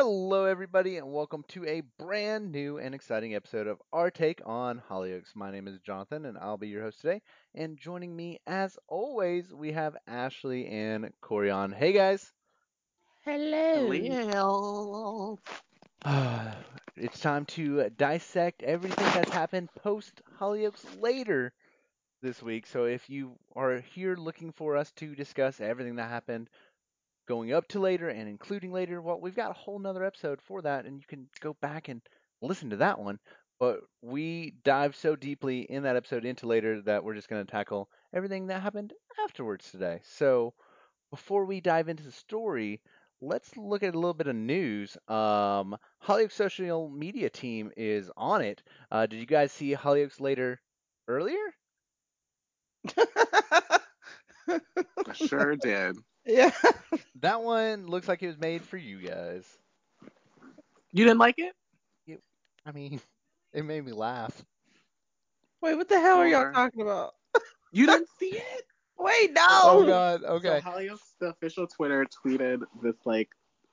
one. Hello, everybody, and welcome to a brand new and exciting episode of Our Take on Hollyoaks. My name is Jonathan, and I'll be your host today. And joining me, as always, we have Ashley and Corian. Hey, guys. Hello. Ah, it's time to dissect everything that's happened post Hollyoaks later this week. So if you are here looking for us to discuss everything that happened going up to later and including later, well, we've got a whole nother episode for that, and you can go back and listen to that one. But we dive so deeply in that episode into later that we're just going to tackle everything that happened afterwards today. So before we dive into the story, let's look at a little bit of news. Um, Hollyoaks social media team is on it. Uh, did you guys see Hollyoaks later earlier? sure did. Yeah. That one looks like it was made for you guys. You didn't like it? I mean, it made me laugh. Wait, what the hell are y'all Sure. talking about? You didn't see it? Wait, no. Oh god, okay. So Hollyoaks, the official Twitter, tweeted this like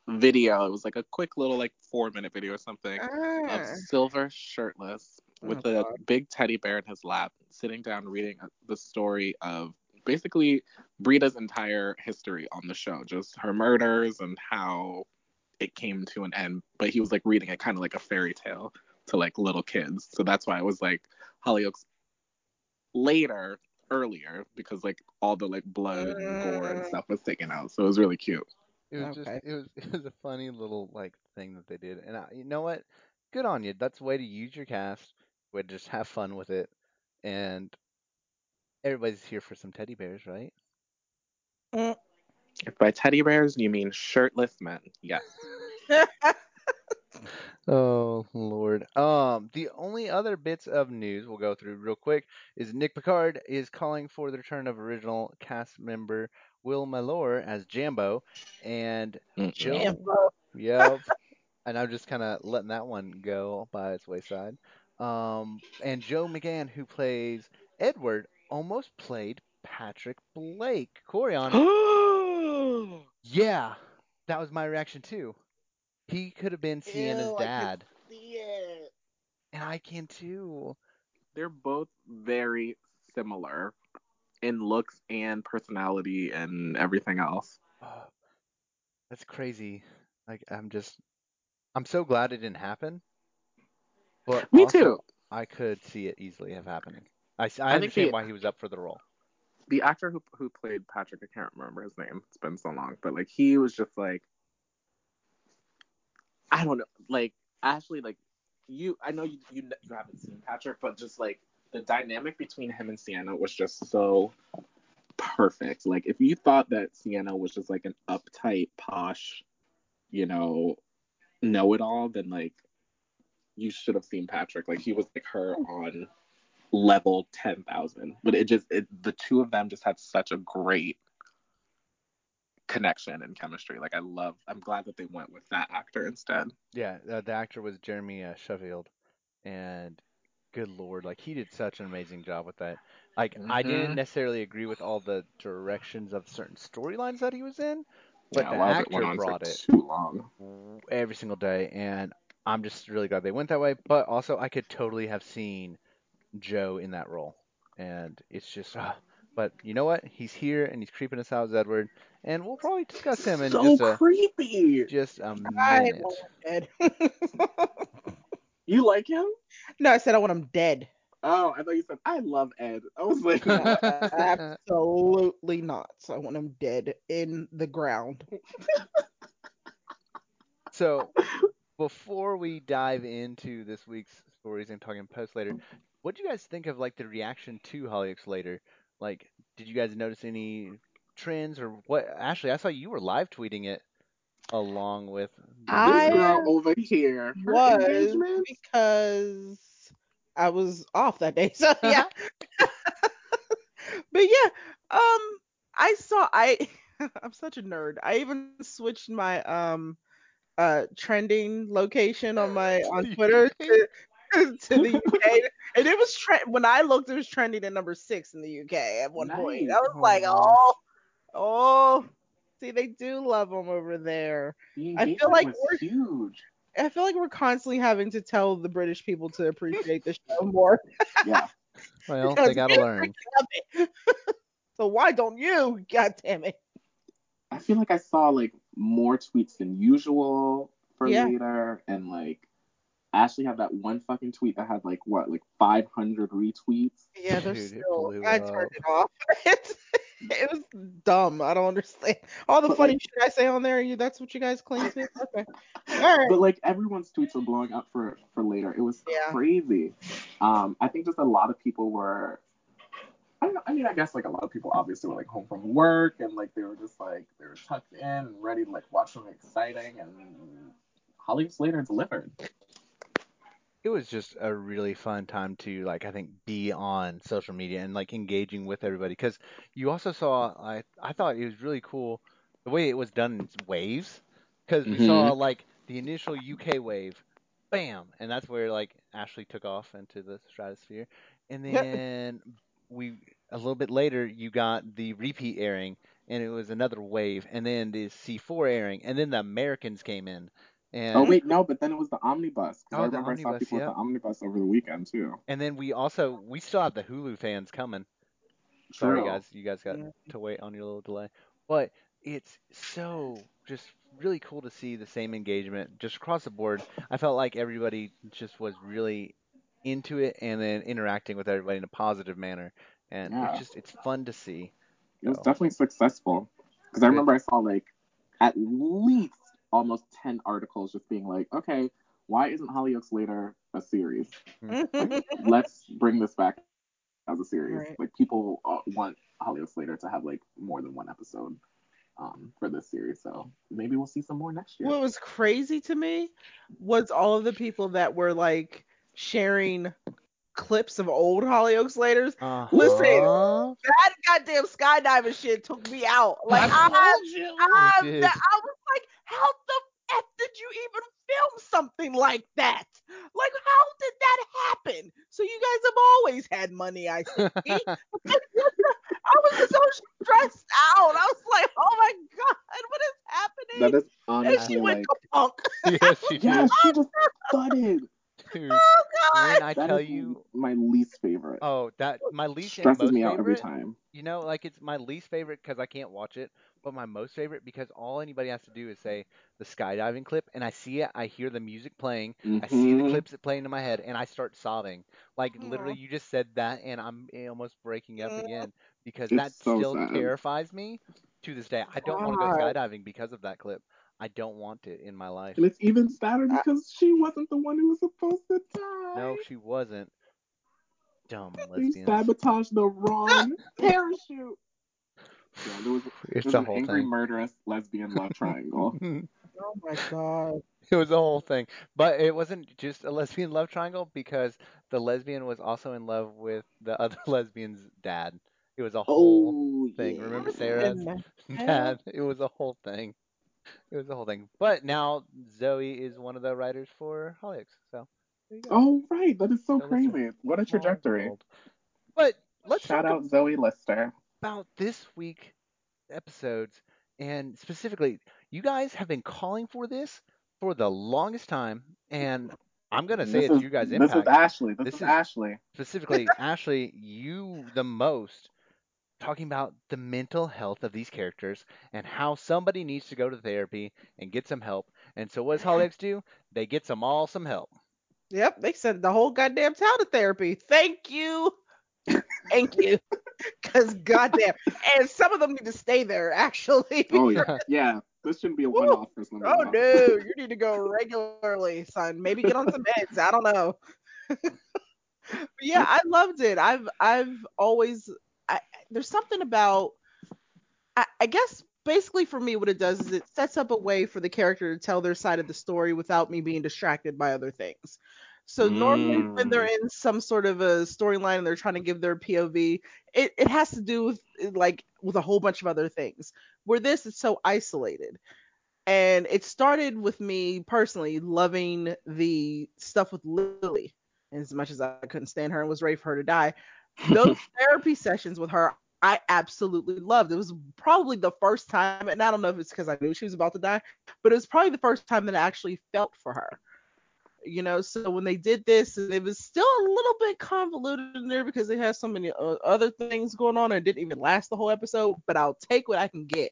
video. It was like a quick little like four minute video or something of Ah. Silver shirtless with Oh, a God. big teddy bear in his lap, sitting down reading the story of basically Breda's entire history on the show, just her murders and how it came to an end. But he was like reading it kind of like a fairy tale to like little kids. So that's why it was like Hollyoaks later, earlier, because like all the like blood and gore and Mm. stuff was taken out. So it was really cute. It was just it was it was a funny little like thing that they did. And I, you know what? Good on you. That's the way to use your cast. Way to just have fun with it. And everybody's here for some teddy bears, right? If by teddy bears you mean shirtless men, yes. Oh Lord. Um, the only other bits of news we'll go through real quick is Nick Pickard is calling for the return of original cast member Will Mellor as Jambo, and. Jambo. Yep. and I'm just kind of letting that one go by its wayside. Um, and Joe McGann, who plays Edward, almost played Patrick Blake. Corian. Yeah, that was my reaction too. He could have been Sienna's Ew, I can dad, see it. and I can too. They're both very similar in looks and personality and everything else. Oh, that's crazy. Like I'm just, I'm so glad it didn't happen. But Me also, too. I could see it easily have happening. I, think understand the- why he was up for the role. The actor who who played Patrick, I can't remember his name. It's been so long, but like he was just like, I don't know, like Ashley, like you. I know you you you haven't seen Patrick, but just like the dynamic between him and Sienna was just so perfect. Like if you thought that Sienna was just like an uptight, posh, you know, know it all, then like you should have seen Patrick. Like he was like her on level ten thousand. But it just it, the two of them just had such a great connection and chemistry. Like I love. I'm glad that they went with that actor instead. Yeah, uh, the actor was Jeremy uh, Sheffield, and good lord, like he did such an amazing job with that. Like I didn't Mhm. necessarily agree with all the directions of certain storylines that he was in, but yeah, the it actor went brought it too long. every single day, and I'm just really glad they went that way. But also, I could totally have seen Joe in that role, and it's just. Uh, but you know what? He's here and he's creeping us out as Edward, and we'll probably discuss him in so just a creepy. just a minute. want him dead. You like him? no, I said I want him dead. Oh, I thought you said I love Ed. I was like, No, absolutely not. So I want him dead in the ground. So, before we dive into this week's stories and talking post later, what do you guys think of like the reaction to Hollyoaks later? Like, did you guys notice any trends or what? Ashley, I saw you were live tweeting it along with. I- this girl over here, was because I was off that day. So yeah. but yeah, um I saw I I'm such a nerd. I even switched my um uh trending location on my on Twitter to, to the UK. and it was tre- when I looked it was trending at number 6 in the UK at one point. I was Oh, like, "Oh, oh, See, they do love them over there. The I feel like we're- huge. I feel like we're constantly having to tell the British people to appreciate the show more. Yeah. Well, they gotta learn. so why don't you? God damn it. I feel like I saw like more tweets than usual for Yeah. later, and like Ashley had that one fucking tweet that had like what, like 500 retweets. Yeah, they're Dude, still. I up. turned it off. It's, it was dumb. I don't understand. All the But, funny like- shit I say on there, you that's what you guys claim to? Okay. All right. But like everyone's tweets were blowing up for for later. It was Yeah. crazy. Um, I think just a lot of people were. I don't know. I mean, I guess like a lot of people obviously were like home from work and like they were just like they were tucked in and ready to like watch something exciting and Hollyoaks Later delivered. It was just a really fun time to like I think be on social media and like engaging with everybody because you also saw I I thought it was really cool the way it was done in waves because we saw mm-hmm. like the initial UK wave, bam, and that's where like Ashley took off into the stratosphere, and Yep. then we a little bit later you got the repeat airing and it was another wave, and then the C4 airing, and then the Americans came in. Oh, and Oh wait, no, but then it was the omnibus. Oh, I the remember I saw omnibus, people yep. with the omnibus over the weekend too. And then we also we still have the Hulu fans coming. Sorry guys, you guys got Yeah. to wait on your little delay. But it's so just really cool to see the same engagement just across the board. I felt like everybody just was really into it and then interacting with everybody in a positive manner. And Yeah. it's just it's fun to see. It was So, definitely successful because I remember I saw like at least almost ten articles just being like, okay, why isn't Hollyoaks Later a series? Like, let's bring this back as a series. Right. Like people uh, want Hollyoaks Later to have like more than one episode um, for this series, so maybe we'll see some more next year. what was crazy to me was all of the people that were like sharing clips of old Hollyoaks Laters. uh Listen. That goddamn skydiving shit took me out. Like I, I, It did. that- I was like, how the f did you even film something like that? Like, how did that happen? So you guys have always had money, I see. I was so stressed out. I was like, oh my god, what is happening? That is and honestly she went like, punk. yes, she yeah, did. she just thudded. Dude, Oh god. when I That tell is you, my least favorite. oh, that my least and Stresses most me out every time. You know, like it's my least favorite because I can't watch it, but my most favorite because all anybody has to do is say the skydiving clip, and I see it, I hear the music playing, I see the Mhm. clips that play into my head, and I start sobbing. Like literally, you just said that, and I'm almost breaking up Mm. again because It's that so still sad. terrifies me to this day. I don't want to go skydiving because of that clip. I don't want it in my life. And it's even sadder I- because she wasn't the one who was supposed to die. No, she wasn't. Dumb They lesbians. sabotaged the wrong ah, parachute. Yeah, there was, there was a an whole angry, thing. murderous lesbian love triangle. Oh my god. It was a whole thing. But it wasn't just a lesbian love triangle because the lesbian was also in love with the other lesbian's dad. It was a whole oh, thing. yeah. Remember Sarah's And the hell? dad? It was a whole thing. It was a whole thing. But now Zoe is one of the writers for Hollyoaks. So there you go. Oh, right. That is so So listen, crazy. What a trajectory. But let's Shout out Zoe Lister. about this week episodes and specifically you guys have been calling for this for the longest time and I'm gonna say this it's is, you guys' This is. Ashley. This, This is, is- Ashley. Specifically, Ashley, you the most talking about the mental health of these characters and how somebody needs to go to therapy and get some help. And so what does Hollyoaks do? They get some all some help. Yep, they sent the whole goddamn town to therapy. Thank you. Thank you. Cause goddamn, and some of them need to stay there actually. Oh, yeah. Yeah. This shouldn't be a one off for some of Oh no, you need to go regularly, son. Maybe get on some meds. I don't know. Yeah, I loved it. I've I've always I, there's something about I, I guess basically for me what it does is it sets up a way for the character to tell their side of the story without me being distracted by other things. So normally when they're mm. in some sort of a storyline and they're trying to give their POV, it, it has to do with like with a whole bunch of other things. Where this is so isolated. And it started with me personally loving the stuff with Lily. As much as I couldn't stand her and was ready for her to die, those therapy sessions with her I absolutely loved. It was probably the first time, and I don't know if it's because I knew she was about to die, but it was probably the first time that I actually felt for her. You know, so when they did this, it was still a little bit convoluted in there because they had so many uh, other things going on and it didn't even last the whole episode. But I'll take what I can get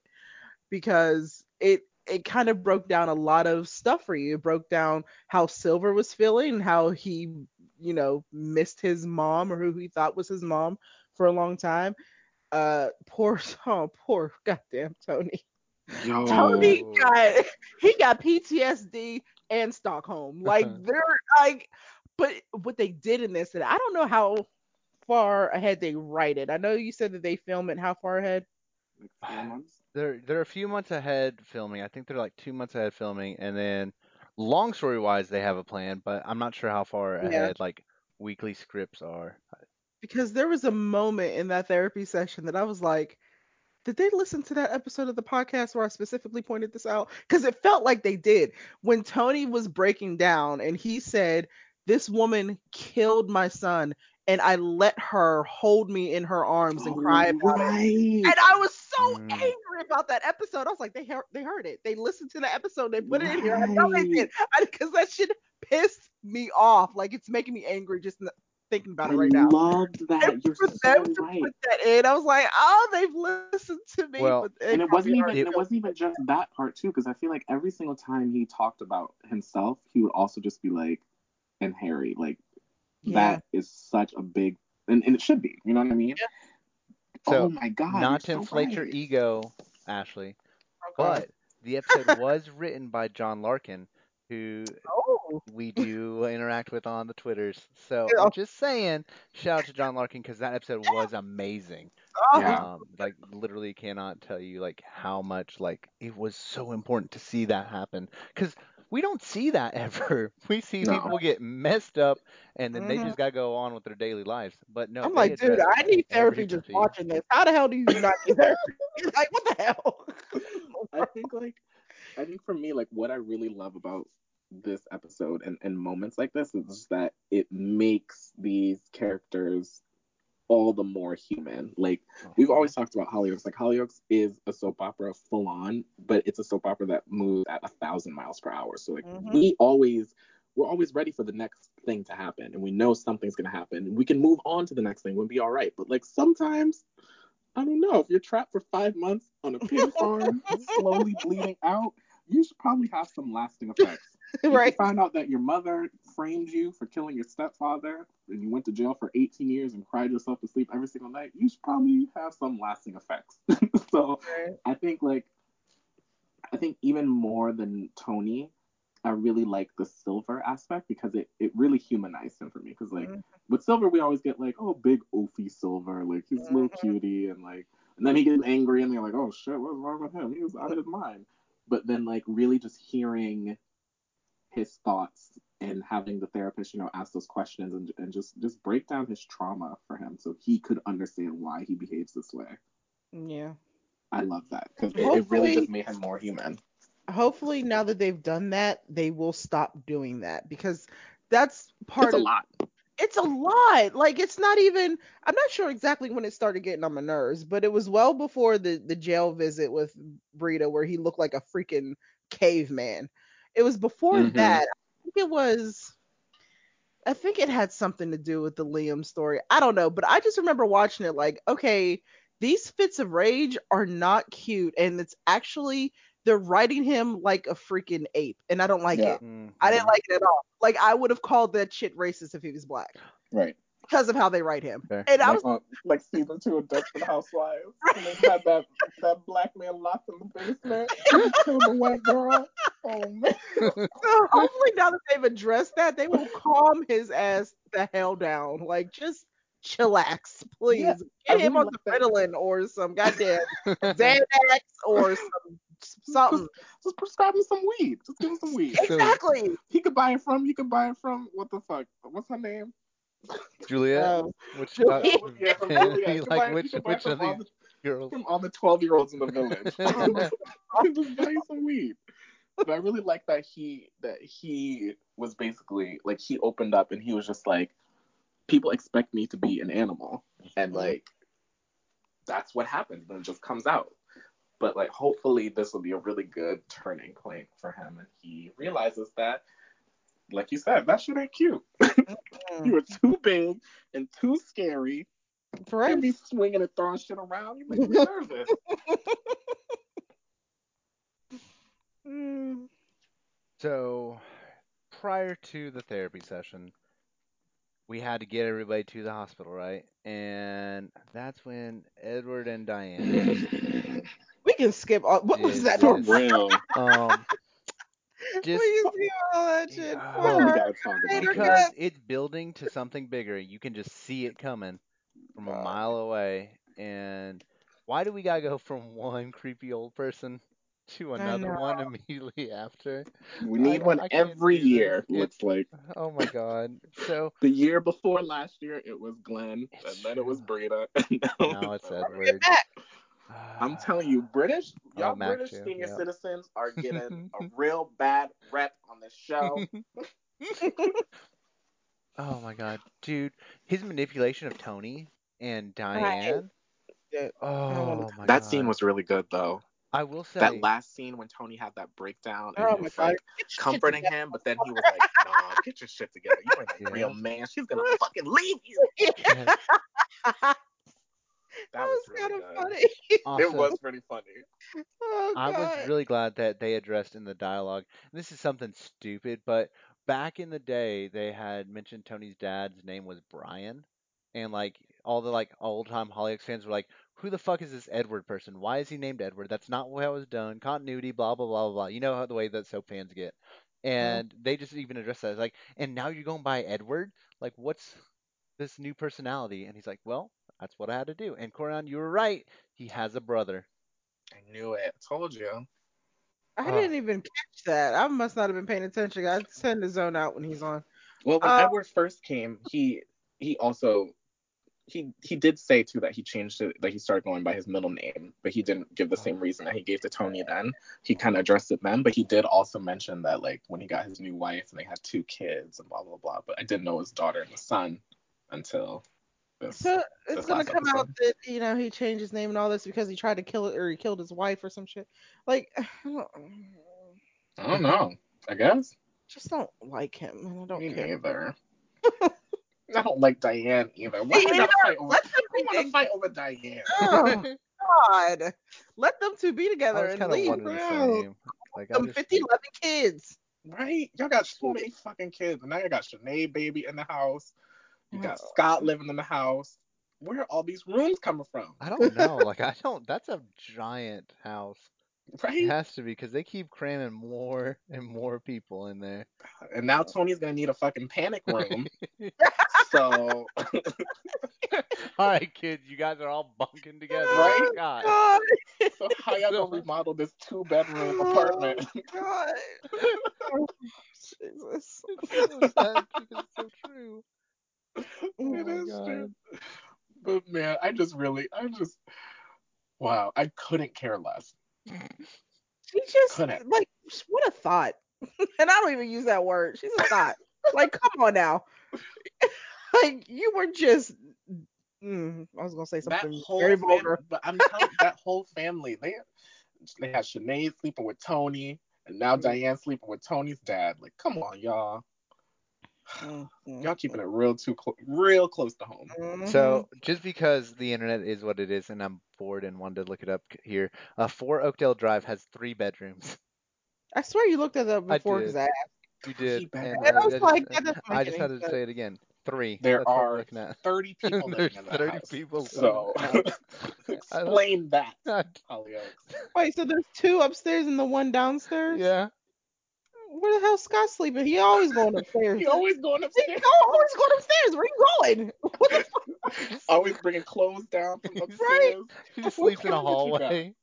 because it it kind of broke down a lot of stuff for you. It broke down how Silver was feeling, how he, you know, missed his mom or who he thought was his mom for a long time. Uh, poor, oh, poor goddamn Tony. Yo. Tony got he got PTSD and Stockholm. Like they're like, but what they did in this, and I don't know how far ahead they write it. I know you said that they film it. How far ahead? Like four months? They're they're a few months ahead filming. I think they're like two months ahead filming, and then long story wise, they have a plan, but I'm not sure how far Yeah. ahead like weekly scripts are. Because there was a moment in that therapy session that I was like, did they listen to that episode of the podcast where I specifically pointed this out? Because it felt like they did. When Tony was breaking down and he said, This woman killed my son, and I let her hold me in her arms and cry about it. right. And I was so Mm. angry about that episode. I was like, they heard, they heard it. They listened to the episode. They put it in here. I know they did because that shit pissed me off. Like it's making me angry just thinking about it right I now. loved that. And You're for so them to right. put that in, I was like, oh, they've listened to me. Well, but and it wasn't even already it wasn't even just that part too because i feel like every single time he talked about himself he would also just be like and harry like Yeah. that is such a big and, and it should be you know what i mean So, oh my god not to so inflate your ego, Ashley, Okay. but the episode was written by John Larkin, who oh, we do interact with on the Twitters. So Yeah. I'm just saying, shout out to John Larkin because that episode was amazing. oh, Yeah. Um, like literally cannot tell you like how much like it was so important to see that happen because we don't see that ever. We see No. people get messed up and then they Mhm. just gotta go on with their daily lives. But no, I'm like, dude, I need therapy just fee. watching this. How the hell do you not need therapy? like, what the hell? i think like i think for me like what i really love about this episode and, and moments like this is just that it makes these characters all the more human like We've always talked about Hollyoaks. Like Hollyoaks is a soap opera full on, but it's a soap opera that moves at a thousand miles per hour. So like Mhm. we always we're always ready for the next thing to happen, and we know something's gonna happen. And we can move on to the next thing. We'll be all right. But like sometimes, I don't know. If you're trapped for five months on a pig farm, slowly bleeding out, you should probably have some lasting effects. Right. you find out that your mother framed you for killing your stepfather and you went to jail for 18 years and cried yourself to sleep every single night, you should probably have some lasting effects. so Right. I think like I think even more than Tony, I really like the Silver aspect because it, it really humanized him for me. Because like Mhm. with Silver, we always get like, oh, big oafy Silver, like he's a little Mhm. cutie, and like, and then he gets angry, and they're like, oh shit, what's wrong with him? He was out of his mind. But then like really just hearing his thoughts and having the therapist, you know, ask those questions and, and just just break down his trauma for him so he could understand why he behaves this way. Yeah. I love that because it, it really just made him more human. Hopefully, now that they've done that, they will stop doing that because that's part It's a of lot. it's a lot. Like it's not even I'm not sure exactly when it started getting on my nerves, but it was well before the the jail visit with Breda where he looked like a freaking caveman. It was before Mhm. that. I think it was I think it had something to do with the Liam story. I don't know, but I just remember watching it like, okay, these fits of rage are not cute and it's actually they're writing him like a freaking ape and I don't like Yeah. it. Mhm. I didn't like it at all. Like I would have called that shit racist if he was black Right. Because of how they write him. Fair. And I like, was on, like season two of Desperate Housewives. and they had that, that black man locked in the basement. He the white girl. Oh man. so hopefully now that they've addressed that, they will calm his ass the hell down. Like just chillax, please. Yeah, Get I him really on like. Ritalin or some goddamn Xanax or some something. Just prescribe him some weed. Just give him some weed. Exactly. He could buy it from. He could buy it from. What the fuck? What's her name? Juliet, Um, which Juliet. uh, Yeah, from Juliet. you He could like which which of these the- girls? from all the 12 year olds in the village. just buy you some weed. But I really like that he that he was basically like he opened up and he was just like, people expect me to be an animal, and Mhm. like that's what happens. And it just comes out. But like, hopefully, this will be a really good turning point for him, and he realizes that, like you said, that shit ain't cute. you were too big and too scary. right. Can't be swinging and throwing shit around. You make me nervous. Mm. So, prior to the therapy session, we had to get everybody to the hospital, right? And that's when Edward and Diane. We can skip all. What was that? For real. Um, we just can skip all that. Yeah. Well, we her. gotta talk about Hater that. because it's building to something bigger. You can just see it coming from a God. mile away. And why do we gotta go from one creepy old person to another one immediately after? We need I- one I every year. It- Looks like Oh my god. So the year before last year, it was Glenn, and then it was true. Breda, and now, now it's Edward. Back. I'm uh, telling you, British, Oh, y'all Mac British too, senior yeah. citizens are getting a real bad rep on this show. oh my god, dude, his manipulation of Tony and Diane. Yeah. Oh, oh my that god. scene was really good, though. I will say. That last scene when Tony had that breakdown and Oh he was like Get your shit comforting him, but then he was like, "Nah, get your shit together. You ain't a Yeah. real man. She's gonna fucking leave you." Yeah. That, That was, was really kind of good. funny. Also, It was pretty funny. Oh, I was really glad that they addressed in the dialogue. This is something stupid, but back in the day, they had mentioned Tony's dad's name was Brian, and like all the like old time Hollyoaks fans were like, "Who the fuck is this Edward person? Why is he named Edward? That's not how it was done. Continuity, blah blah blah blah blah. You know how the way that soap fans get." Mm-hmm. And they just even addressed that. It's like, and now you're going by Edward? Like, what's this new personality? And he's like, well, that's what I had to do. And Corian, you were right. He has a brother. I knew it. I told you. I Oh. didn't even catch that. I must not have been paying attention. I tend to zone out when he's on. Well, when Uh, Edward first came, he he also he he did say too that he changed it that he started going by his middle name, but he didn't give the same reason that he gave to Tony then. He kind of addressed it then, but he did also mention that like when he got his new wife and they had two kids and blah blah blah. But I didn't know his daughter and his son until this. So it's gonna last come out that you know he changed his name and all this because he tried to kill it or he killed his wife or some shit. Like, I don't, I don't know. I guess just don't like him, and I don't me care. neither. I don't like Diane either. Why Me we gotta fight over? Let them want to fight over Diane. Oh God, let them two be together and leave. one and the Like, Them just, 50, 11 kids. Right? Y'all got so mm. many fucking kids. And now you got Sinead baby in the house. You got Oh. Scott living in the house. Where are all these rooms coming from? I don't know. Like, I don't. That's a giant house. Right? It has to be because they keep cramming more and more people in there. And now Tony's gonna need a fucking panic room. so all right, kids, you guys are all bunking together. Right? God. God, so how y'all gonna remodel this two bedroom Oh. apartment? God. Oh, Jesus. It's so sad because it's so true. Oh It my God. true. But man, I just really I just wow, I couldn't care less. She just Couldn't. like what a thought. and I don't even use that word. She's a thought. like, come on now. like you were just mm, I was gonna say that something whole very vulgar. but I'm telling you, that whole family, they they had Sinead sleeping with Tony, and now Mhm. Diane sleeping with Tony's dad. Like, come on, y'all. Mm, mm, Y'all keeping it real too close, real close to home. mhm. So, just because the internet is what it is, and I'm bored and wanted to look it up c- here, uh, Four Oakdale Drive has three bedrooms. I swear you looked at that I before did. because I asked. You did, and bedrooms. And I I, was I like, just, that doesn't I just any had to say it again. Three. There That's we're are looking at. 30 people There's 30 house. people So in that house. explain that, I- Wait, so there's two upstairs and the one downstairs? yeah. Where the hell's Scott sleeping? He always going upstairs. He always going upstairs. He upstairs. always going upstairs. Where you going? What the fuck? Always bringing clothes down from upstairs. Right. He just sleeps in a kind did you got? hallway.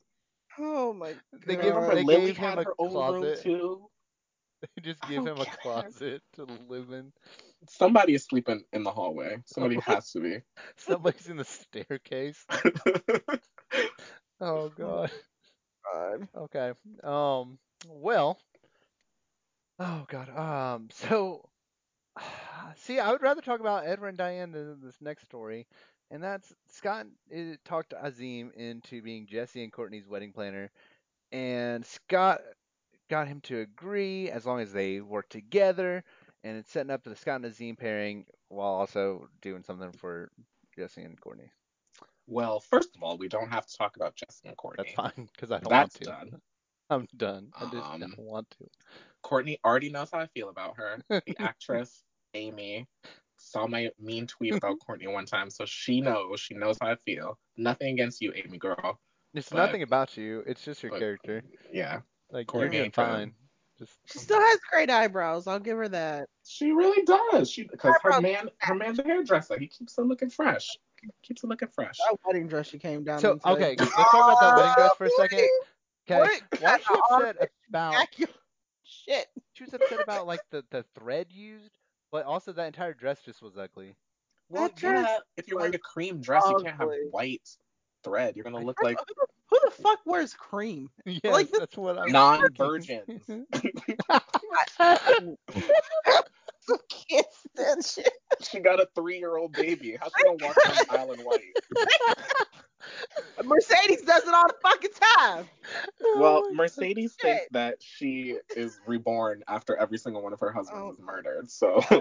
Oh my They god. give Remember they Lily gave him had a her own room closet. too. They just give Oh, him a God. closet to live in. Somebody is sleeping in the hallway. Somebody has to be. Somebody's in the staircase. Oh god. God. Okay. Um. Well. Oh god. Um. So. See, I would rather talk about Edward and Diane than this next story, and that's Scott uh, talked Azim into being Jesse and Courtney's wedding planner, and Scott got him to agree as long as they work together, and it's setting up the Scott and Azim pairing while also doing something for Jesse and Courtney. Well, first of all, we don't have to talk about Jesse and Courtney. That's fine because I don't That's want to. done. I'm done. I just Um, don't want to. Courtney already knows how I feel about her. The actress, Amy, saw my mean tweet about mm-hmm. Courtney one time, so she knows. She knows how I feel. Nothing against you, Amy girl. It's but- nothing about you. It's just your but- character. Yeah, Like Courtney you're ain't doing trying. fine. Just She still has great eyebrows. I'll give her that. she really does. She because her man, her man's a hairdresser. He keeps her looking fresh. Keeps her looking fresh. That wedding dress she came down so in today. okay. Let's talk about that wedding dress for a second. Okay. What Why is she kinda upset about? Accurate shit. She was upset about like the the thread used, but also that entire dress just was ugly. Well, That dress yeah. If you're wearing a cream dress, you can't have white thread. You're gonna look Who like the- Who the fuck wears cream? Yeah, Like, this- that's what I'm. non-virgins. I can't shit. she got a three-year-old baby. How's she gonna walk down the aisle in white? Mercedes does it all the fucking time. Well, Oh Mercedes shit. thinks that she is reborn after every single one of her husbands Oh. is murdered. So I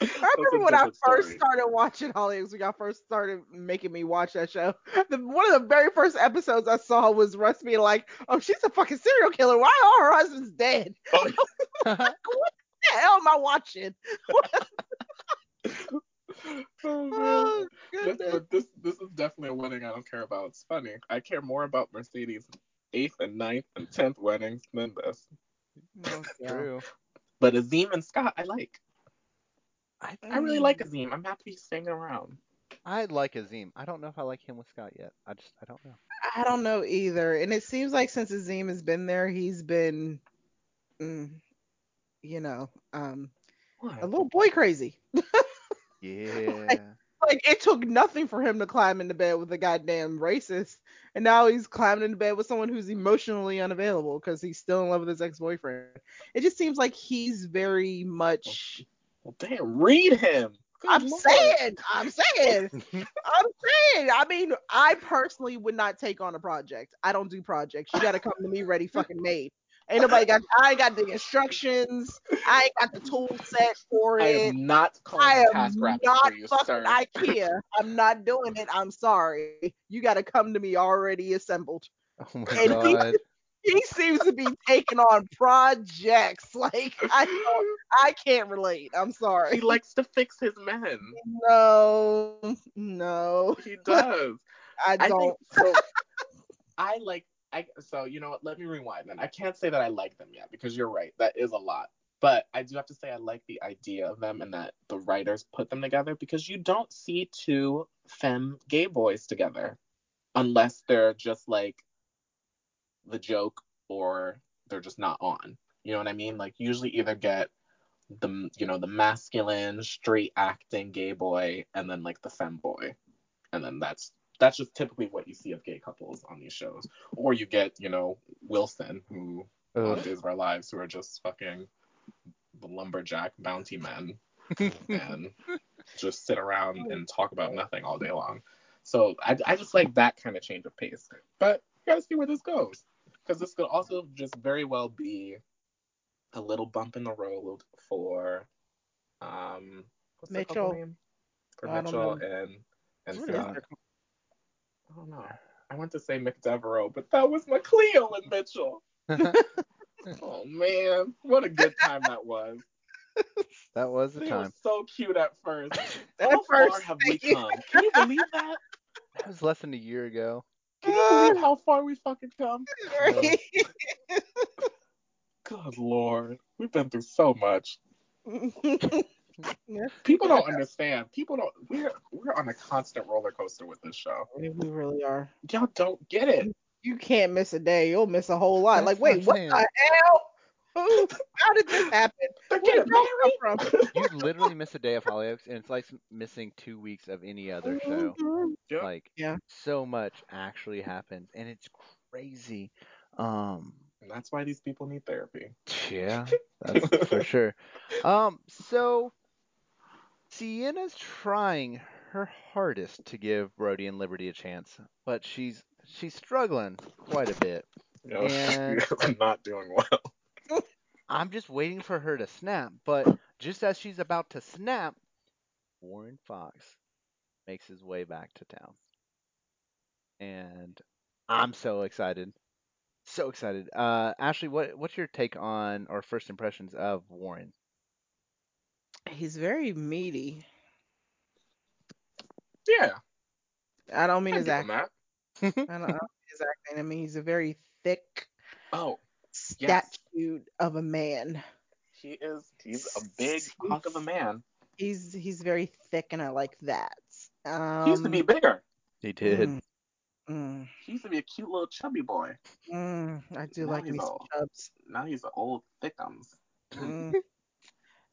remember when I first story. started watching Hollyoaks, when y'all first started making me watch that show. The, one of the very first episodes I saw was Russ being like, "Oh, she's a fucking serial killer. Why are her husbands dead? Oh, God. What the hell am I watching?" oh. This, but this this is definitely a wedding I don't care about. It's funny. I care more about Mercedes' eighth and ninth and tenth weddings than this. That's true. But Azim and Scott, I like. I, I really like Azim. I'm happy he's staying around. I like Azim. I don't know if I like him with Scott yet. I just I don't know. I don't know either. And it seems like since Azim has been there, he's been, mm, you know, um, a little boy crazy. Yeah. Like it took nothing for him to climb into bed with a goddamn racist, and now he's climbing into bed with someone who's emotionally unavailable because he's still in love with his ex-boyfriend. It just seems like he's very much. Well, damn, read him. Good I'm Lord. saying, I'm saying, I'm saying. I mean, I personally would not take on a project. I don't do projects. You got to come to me ready, fucking made. Ain't nobody got. I ain't got the instructions. I ain't got the tool set for I it. I am not calling I am task not for you, fucking sir. IKEA. I'm not doing it. I'm sorry. You got to come to me already assembled. oh my And he- god. He seems to be taking on projects. Like I don't, I can't relate. I'm sorry. He likes to fix his men. No, no, He does. I I don't. think so. I like. I so you know what? Let me rewind. Then I can't say that I like them yet because you're right. That is a lot. But I do have to say I like the idea of them and that the writers put them together because you don't see two femme gay boys together unless they're just like the joke or they're just not on. You know what I mean? Like usually either get the you know the masculine straight acting gay boy and then like the femme boy and then that's that's just typically what you see of gay couples on these shows. Or you get you know wilson who on days of our lives who are just fucking the lumberjack bounty men and just sit around and talk about nothing all day long. So i, I just like that kind of change of pace. But you gotta see where this goes because this could also just very well be a little bump in the road for um Mitchell. for Mitchell and and What is Scott. their- I don't know. I want to say McDevereaux, but that was McLeod and Mitchell. Oh man, what a good time that was. that was the They time. were so cute at first. How far first, have we come? Can you believe that? That was less than a year ago. Can you believe how far we fucking come? Right. Good lord, we've been through so much. Yeah, People don't understand. People don't. We're we're on a constant roller coaster with this show. we really are. Y'all don't get it. You can't miss a day. You'll miss a whole lot. That's like, wait, what saying. the hell? Who? How did this happen? They're Where getting did that married. come from? You literally miss a day of Hollyoaks, and it's like missing two weeks of any other show. Mhm. Yep. Like, Yeah. so much actually happens, and it's crazy. Um, And that's why these people need therapy. yeah, that's for sure. Um, so Sienna's trying her hardest to give Brody and Liberty a chance, but she's she's struggling quite a bit. Know, And- not doing well. I'm just waiting for her to snap, but just as she's about to snap, Warren Fox makes his way back to town. And I'm so excited. So excited. Uh Ashley, what what's your take on or first impressions of Warren? He's very meaty. Yeah, I don't mean I his give acting. I don't, I don't mean his acting. I mean he's a very thick Oh, Yes. statue of a man. he is. He's a big hunk of a man. He's he's very thick, and I like that. Um, He used to be bigger. He did. mm, mm, He used to be a cute little chubby boy. mm, I do Now like he's me some old. chubs. Now he's an old thickums.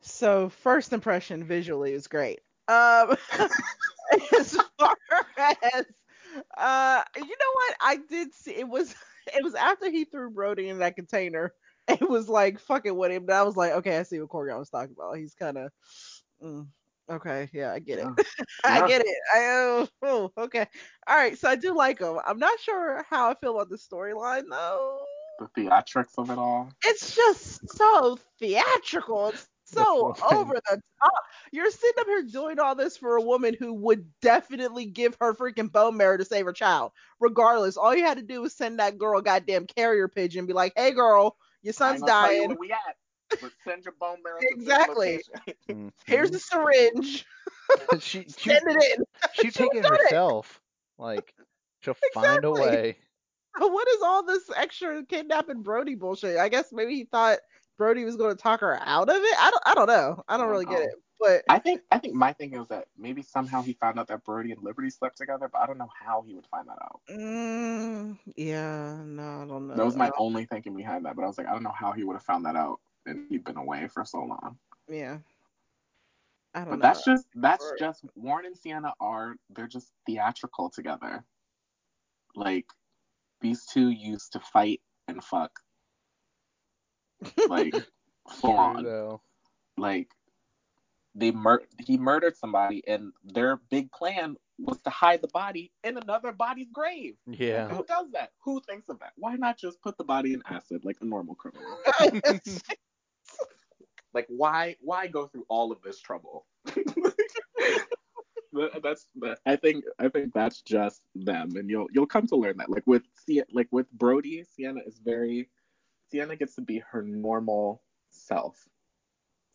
So first impression visually is great. Um, as far as uh, you know what I did see, it was it was after he threw Brody in that container. It was like fucking with him. And I was like, okay, I see what Corian was talking about. He's kind of, mm, okay, yeah, I get it. Yeah. I get it. I oh, oh, okay. All right, so I do like him. I'm not sure how I feel about the storyline though. The theatrics of it all. It's just so theatrical. It's so over the top. You're sitting up here doing all this for a woman who would definitely give her freaking bone marrow to save her child. Regardless, all you had to do was send that girl a goddamn carrier pigeon and be like, "Hey, girl, your son's ain't gonna tell you dying. where we at, but send your bone marrow Exactly. location. Mhm. Here's the syringe. she she Send it in." she take it done it. herself. Like she'll find a way. What is all this extra kidnapping Brody bullshit? I guess maybe he thought Brody was going to talk her out of it. I don't. I don't know. I don't really get it. But I think I think my thing is that maybe somehow he found out that Brody and Liberty slept together, but I don't know how he would find that out. mm, yeah, no, I don't know. That was my only thinking behind that, but I was like, I don't know how he would have found that out, and he'd been away for so long. yeah. I don't know. But know. that's just that's Right. just Warren and Sienna are they're just theatrical together. Like these two used to fight and fuck like full on. Like they mur- he murdered somebody, and their big plan was to hide the body in another body's grave. Yeah. Who does that? Who thinks of that? Why not just put the body in acid like a normal criminal? like why why go through all of this trouble? That's that, I think I think that's just them, and you'll you'll come to learn that. Like with like with Brody, Sienna is very Sienna gets to be her normal self.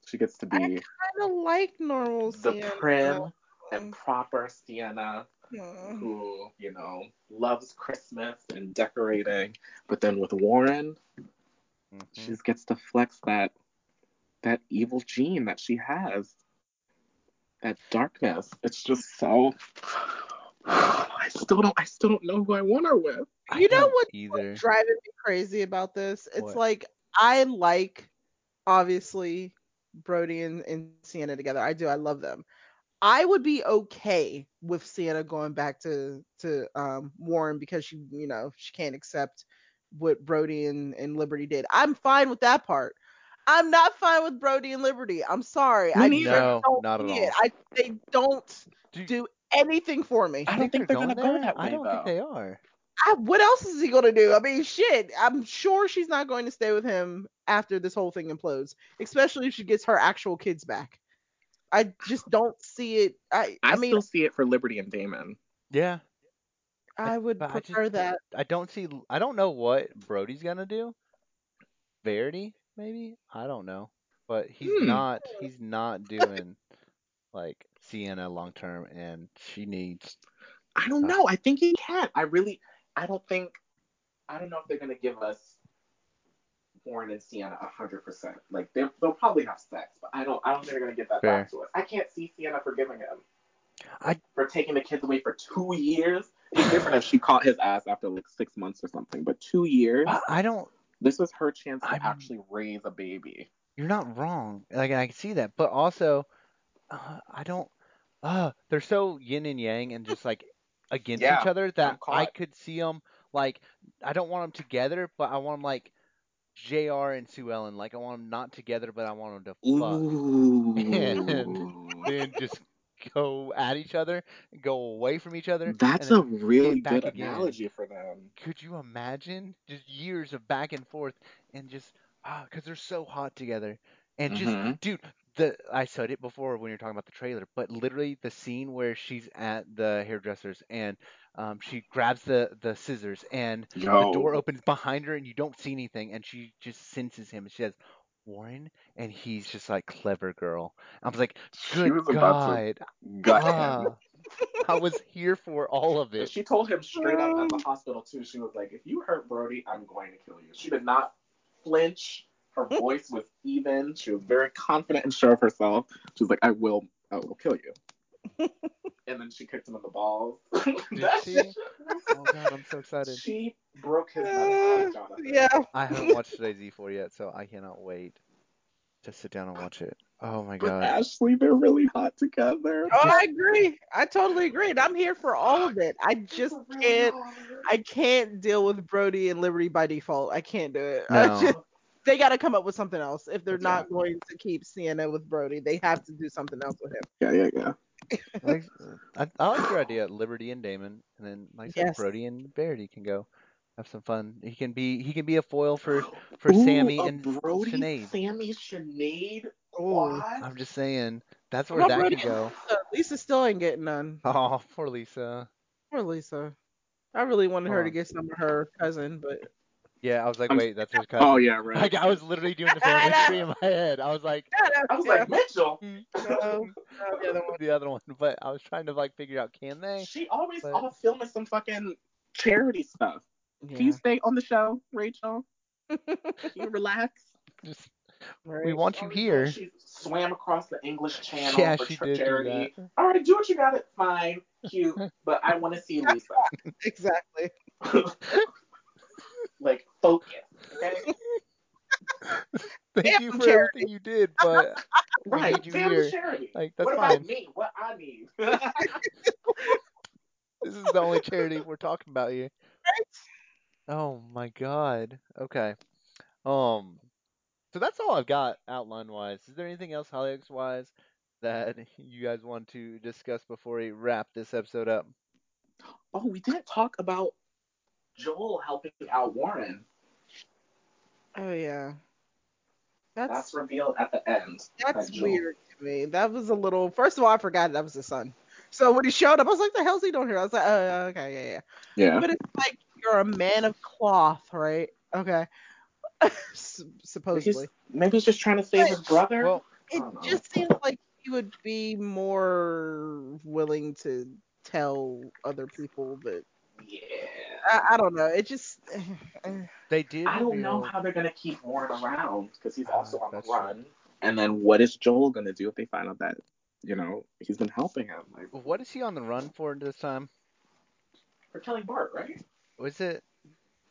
She gets to I be kind of like normal the Sienna. prim and proper Sienna Mm. who, you know, loves Christmas and decorating. But then with Warren, Mhm. she gets to flex that that evil gene that she has. That darkness. It's just so I still don't I still don't know who I want her with. You know what- either. driving me crazy about this. It's What? like I like obviously Brody and, and Sienna together. I do. I love them. I would be okay with Sienna going back to to um, Warren because she, you know, she can't accept what Brody and, and Liberty did. I'm fine with that part. I'm not fine with Brody and Liberty. I'm sorry. Me I No, don't not at see it. I they don't Do, do anything for me. I don't think they're gonna going go there? that I don't think they are. I, what else is he gonna do? I mean, shit. I'm sure she's not going to stay with him after this whole thing implodes, especially if she gets her actual kids back. I just don't see it. I, I, I, mean, still see it for Liberty and Damon. Yeah, I would but I just- prefer that. I don't see. I don't know what Brody's gonna do. Verity, maybe. I don't know, but he's Hmm. not. He's not doing like Sienna long term, and she needs. I don't uh, know. I think he can. I really, I don't think, I don't know if they're gonna give us Warren and Sienna a hundred percent. Like they, they'll probably have sex, but I don't, I don't think they're gonna give that Fair. back to us. I can't see Sienna forgiving him. I- for taking the kids away for two years. It's different if she caught his ass after like six months or something, but two years. I, don't. This was her chance to I'm- actually raise a baby. You're not wrong. Like I can see that, but also, uh, I don't. Uh, they're so yin and yang and just like against Yeah, each other that I could see them like. I don't want them together, but I want them like J.R. and Sue Ellen. Like I want them not together, but I want them to fuck. Ooh. And then just go at each other, go away from each other. That's a really good again. analogy for them. Could you imagine just years of back and forth and just ah, because they're so hot together and just Mhm. dude. The I said it before when you're talking about the trailer, but literally the scene where she's at the hairdresser's and um, she grabs the the scissors and the door opens behind her and you don't see anything and she just senses him and she says Warren and he's just like clever girl. I was like, she good was about God, to gut him. ah, I was here for all of And it. she told him straight up at the hospital too. She was like, "If you hurt Brody, I'm going to kill you." She did not flinch. Her voice was even. She was very confident and sure of herself. She was like, "I will, I will kill you." and then she kicked him in the balls. That she? shit- Oh God, I'm so excited. She broke his Uh, nuts, yeah. I haven't watched today's E4 yet, so I cannot wait to sit down and watch it. Oh my But God. Ashley, they're really hot together. Oh, I agree. I totally agree. And I'm here for all of it. I just can't. I can't deal with Brody and Liberty by default. I can't do it. I No. just, they got to come up with something else. If they're Yeah. not going to keep Sienna with Brody, they have to do something else with him. Yeah, yeah, yeah. Like, I, I like your idea, Liberty and Damon, and then like Yes. Brody and Verity can go have some fun. He can be he can be a foil for for Ooh, Sammy and Brody Sinead. Sammy Sinead Ooh. quad. I'm just saying that's where that Brody can go. Lisa? Lisa still ain't getting none. Oh, poor Lisa. Poor Lisa. I really wanted her Oh. to get some of her cousin, but Yeah, I was like, I'm- wait, that's her cousin. Oh yeah, right. Like I was literally doing the family tree in my head. I was like, I was like Mitchell. Hmm. no, no, the other one. the other one, but I was trying to like figure out can they? She always But- off filming some fucking charity stuff. Can you stay on the show, Rachel? Can you relax? Just Right. we want you here. She swam across the English Channel Yeah, for she tra- did do charity. that. All right, do what you got. It fine, cute, but I want to see Lisa. Exactly. Focus, okay? Thank Damn you for charity. everything you did, but Right, you damn here. charity. Like that's what fine. about me? What I need? This is the only charity we're talking about here. Oh my god. Okay. Um. So that's all I've got outline wise. Is there anything else Hollyoaks wise that you guys want to discuss before we wrap this episode up? oh, we didn't talk about Joel helping out Warren. Oh yeah. That's, That's revealed at the end. that's Joel- weird to me. That was a little. First of all, I forgot that was his son. So when he showed up, I was like, "The hell's he doing here?" I was like, "Oh, okay, yeah, yeah." Yeah. But it's like you're a man of cloth, right? Okay. S- He's, Supposedly, maybe he's just trying to save his brother. Well, it don't know. just seems like he would be more willing to tell other people, that yeah. I, I don't know. It just. they did I don't know how they're gonna keep Warren around because he's also on the that's true. run. And then what is Joel gonna do if they find out that you know he's been helping him? Like What is he on the run for this time? for killing Bart, right? Was it?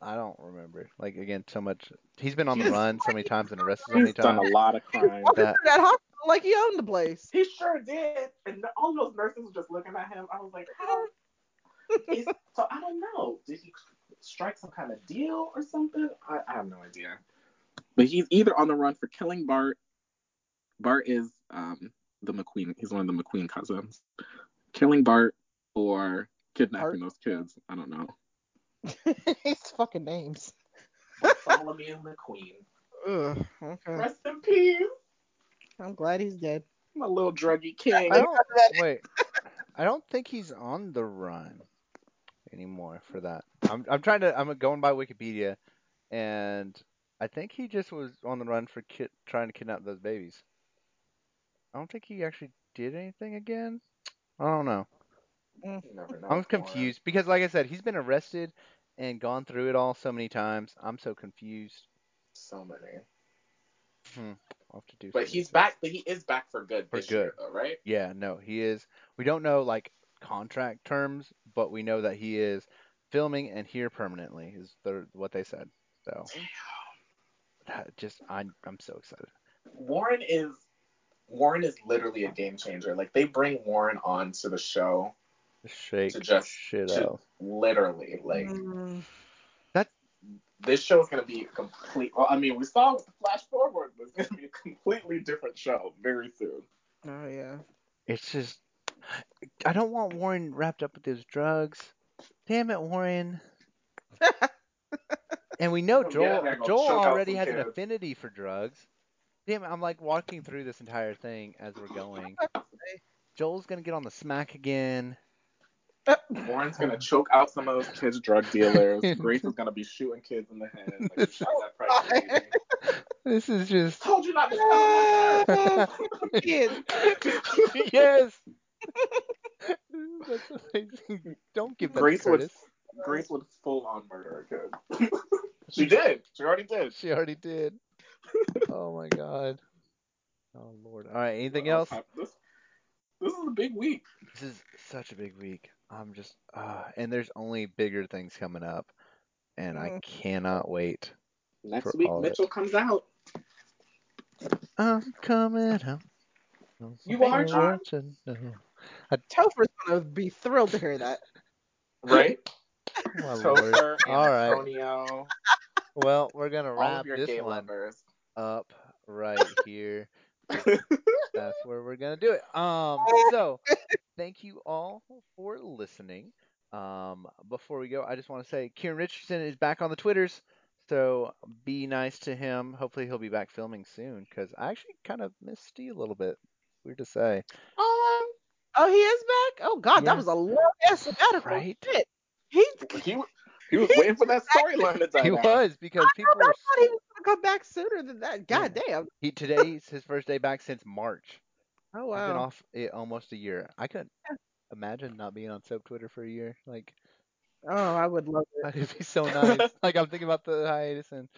I don't remember. Like again, so much. He's been on the run so many times and arrested so many times. He's done a lot of He crimes. walking that- through that hospital like he owned the place. He sure did. And all those nurses were just looking at him. I was like, how? Is, so I don't know. Did he strike some kind of deal or something? I, I have no idea. But he's either on the run for killing Bart. Bart is um, the McQueen. He's one of the McQueen cousins. Killing Bart or kidnapping those kids. I don't know. His fucking names. Bartholomew McQueen. Ugh, okay. Rest in peace, I'm glad he's dead. my little druggy king. I don't wait. I don't think he's on the run anymore for that. I'm I'm trying to I'm going by Wikipedia, and I think he just was on the run for kid trying to kidnap those babies. I don't think he actually did anything again. I don't know. You never know, I'm Warren. confused because, like I said, he's been arrested and gone through it all so many times. I'm so confused. So many. Hmm. I'll have to do. But he's back. But he is back for good For this year, good. though, right? Yeah, no, he is. We don't know like contract terms, but we know that he is filming and here permanently. Is the what they said. So that just I'm I'm so excited. Warren is Warren is literally a game changer. Like they bring Warren on to the show, Shake To just- shit to- out. literally. Like Mm, this show is gonna be complete. Well, I mean, we saw with the flash forward, but it's gonna be a completely different show very soon. oh yeah. It's just I don't want Warren wrapped up with those drugs. Damn it, Warren. and we know oh, Joel. in there Joel already has an affinity for drugs. Damn it, I'm like walking through this entire thing as we're going. Joel's gonna get on the smack again. Warren's gonna choke out some of those kids' drug dealers. Grace is gonna be shooting kids in the head. Like, shut that. This is just Told you not to step on my nerves. Kids. yes. That's amazing. Don't give that Grace would Curtis. Grace would full on murder a kid. she did. She already did. She already did. Oh my god. Oh lord. All right. Anything What else? This, this is a big week. This is such a big week. I'm just, uh, and there's only bigger things coming up, and I Mhm. cannot wait. Next week, of it. Mitchell comes out. I'm coming home. You are, John? Topher's gonna be thrilled to hear that. Right? My lord. Topher, All right. Antonio, Well, we're gonna all wrap of your this gay one lovers. up right here. That's where we're gonna do it. Um, so thank you all for listening. Um, before we go, I just want to say Kieran Richardson is back on the Twitters, so be nice to him. Hopefully, he'll be back filming soon because I actually kind of missed Steve a little bit. Weird to say, Um, Oh, he is back. Oh God, Yeah. that was a long ass sabbatical. right? Shit. He. he he was waiting for that storyline to die He down. was because people I were. thought he was gonna come back sooner than that. God damn. He today's his first day back since March. Oh I've been off it almost a year. I couldn't imagine not being on soap Twitter for a year. Like Oh, I would love it. It'd be so nice. like I'm thinking about the hiatus and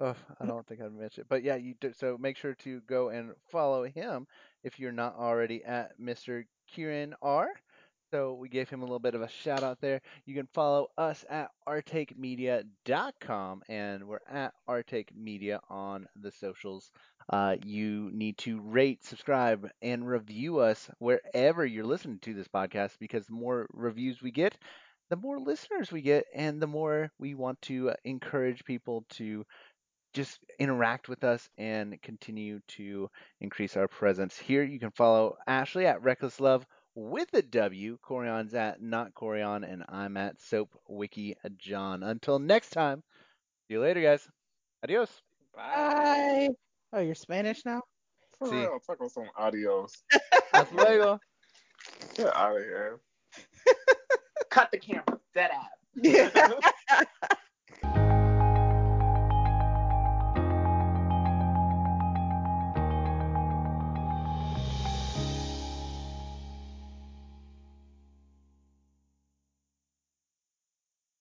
oh, I don't think I'd mention it. But yeah, you do, so make sure to go and follow him if you're not already at Mr. Kieran R. So we gave him a little bit of a shout out there. You can follow us at ourtakemedia.com and we're at Our Take Media on the socials. Uh, you need to rate, subscribe, and review us wherever you're listening to this podcast because the more reviews we get, the more listeners we get, and the more we want to uh, encourage people to just interact with us and continue to increase our presence here. You can follow Ashley at Reckless Love with a W. Corian's at Not Corion, and I'm at Soap Wiki John. Until next time, see you later, guys. Adios. Bye. Oh, you're Spanish now? For See. real, talk about some adios. Hasta luego. Get out of here. Cut the camera. Dead ass. Yeah.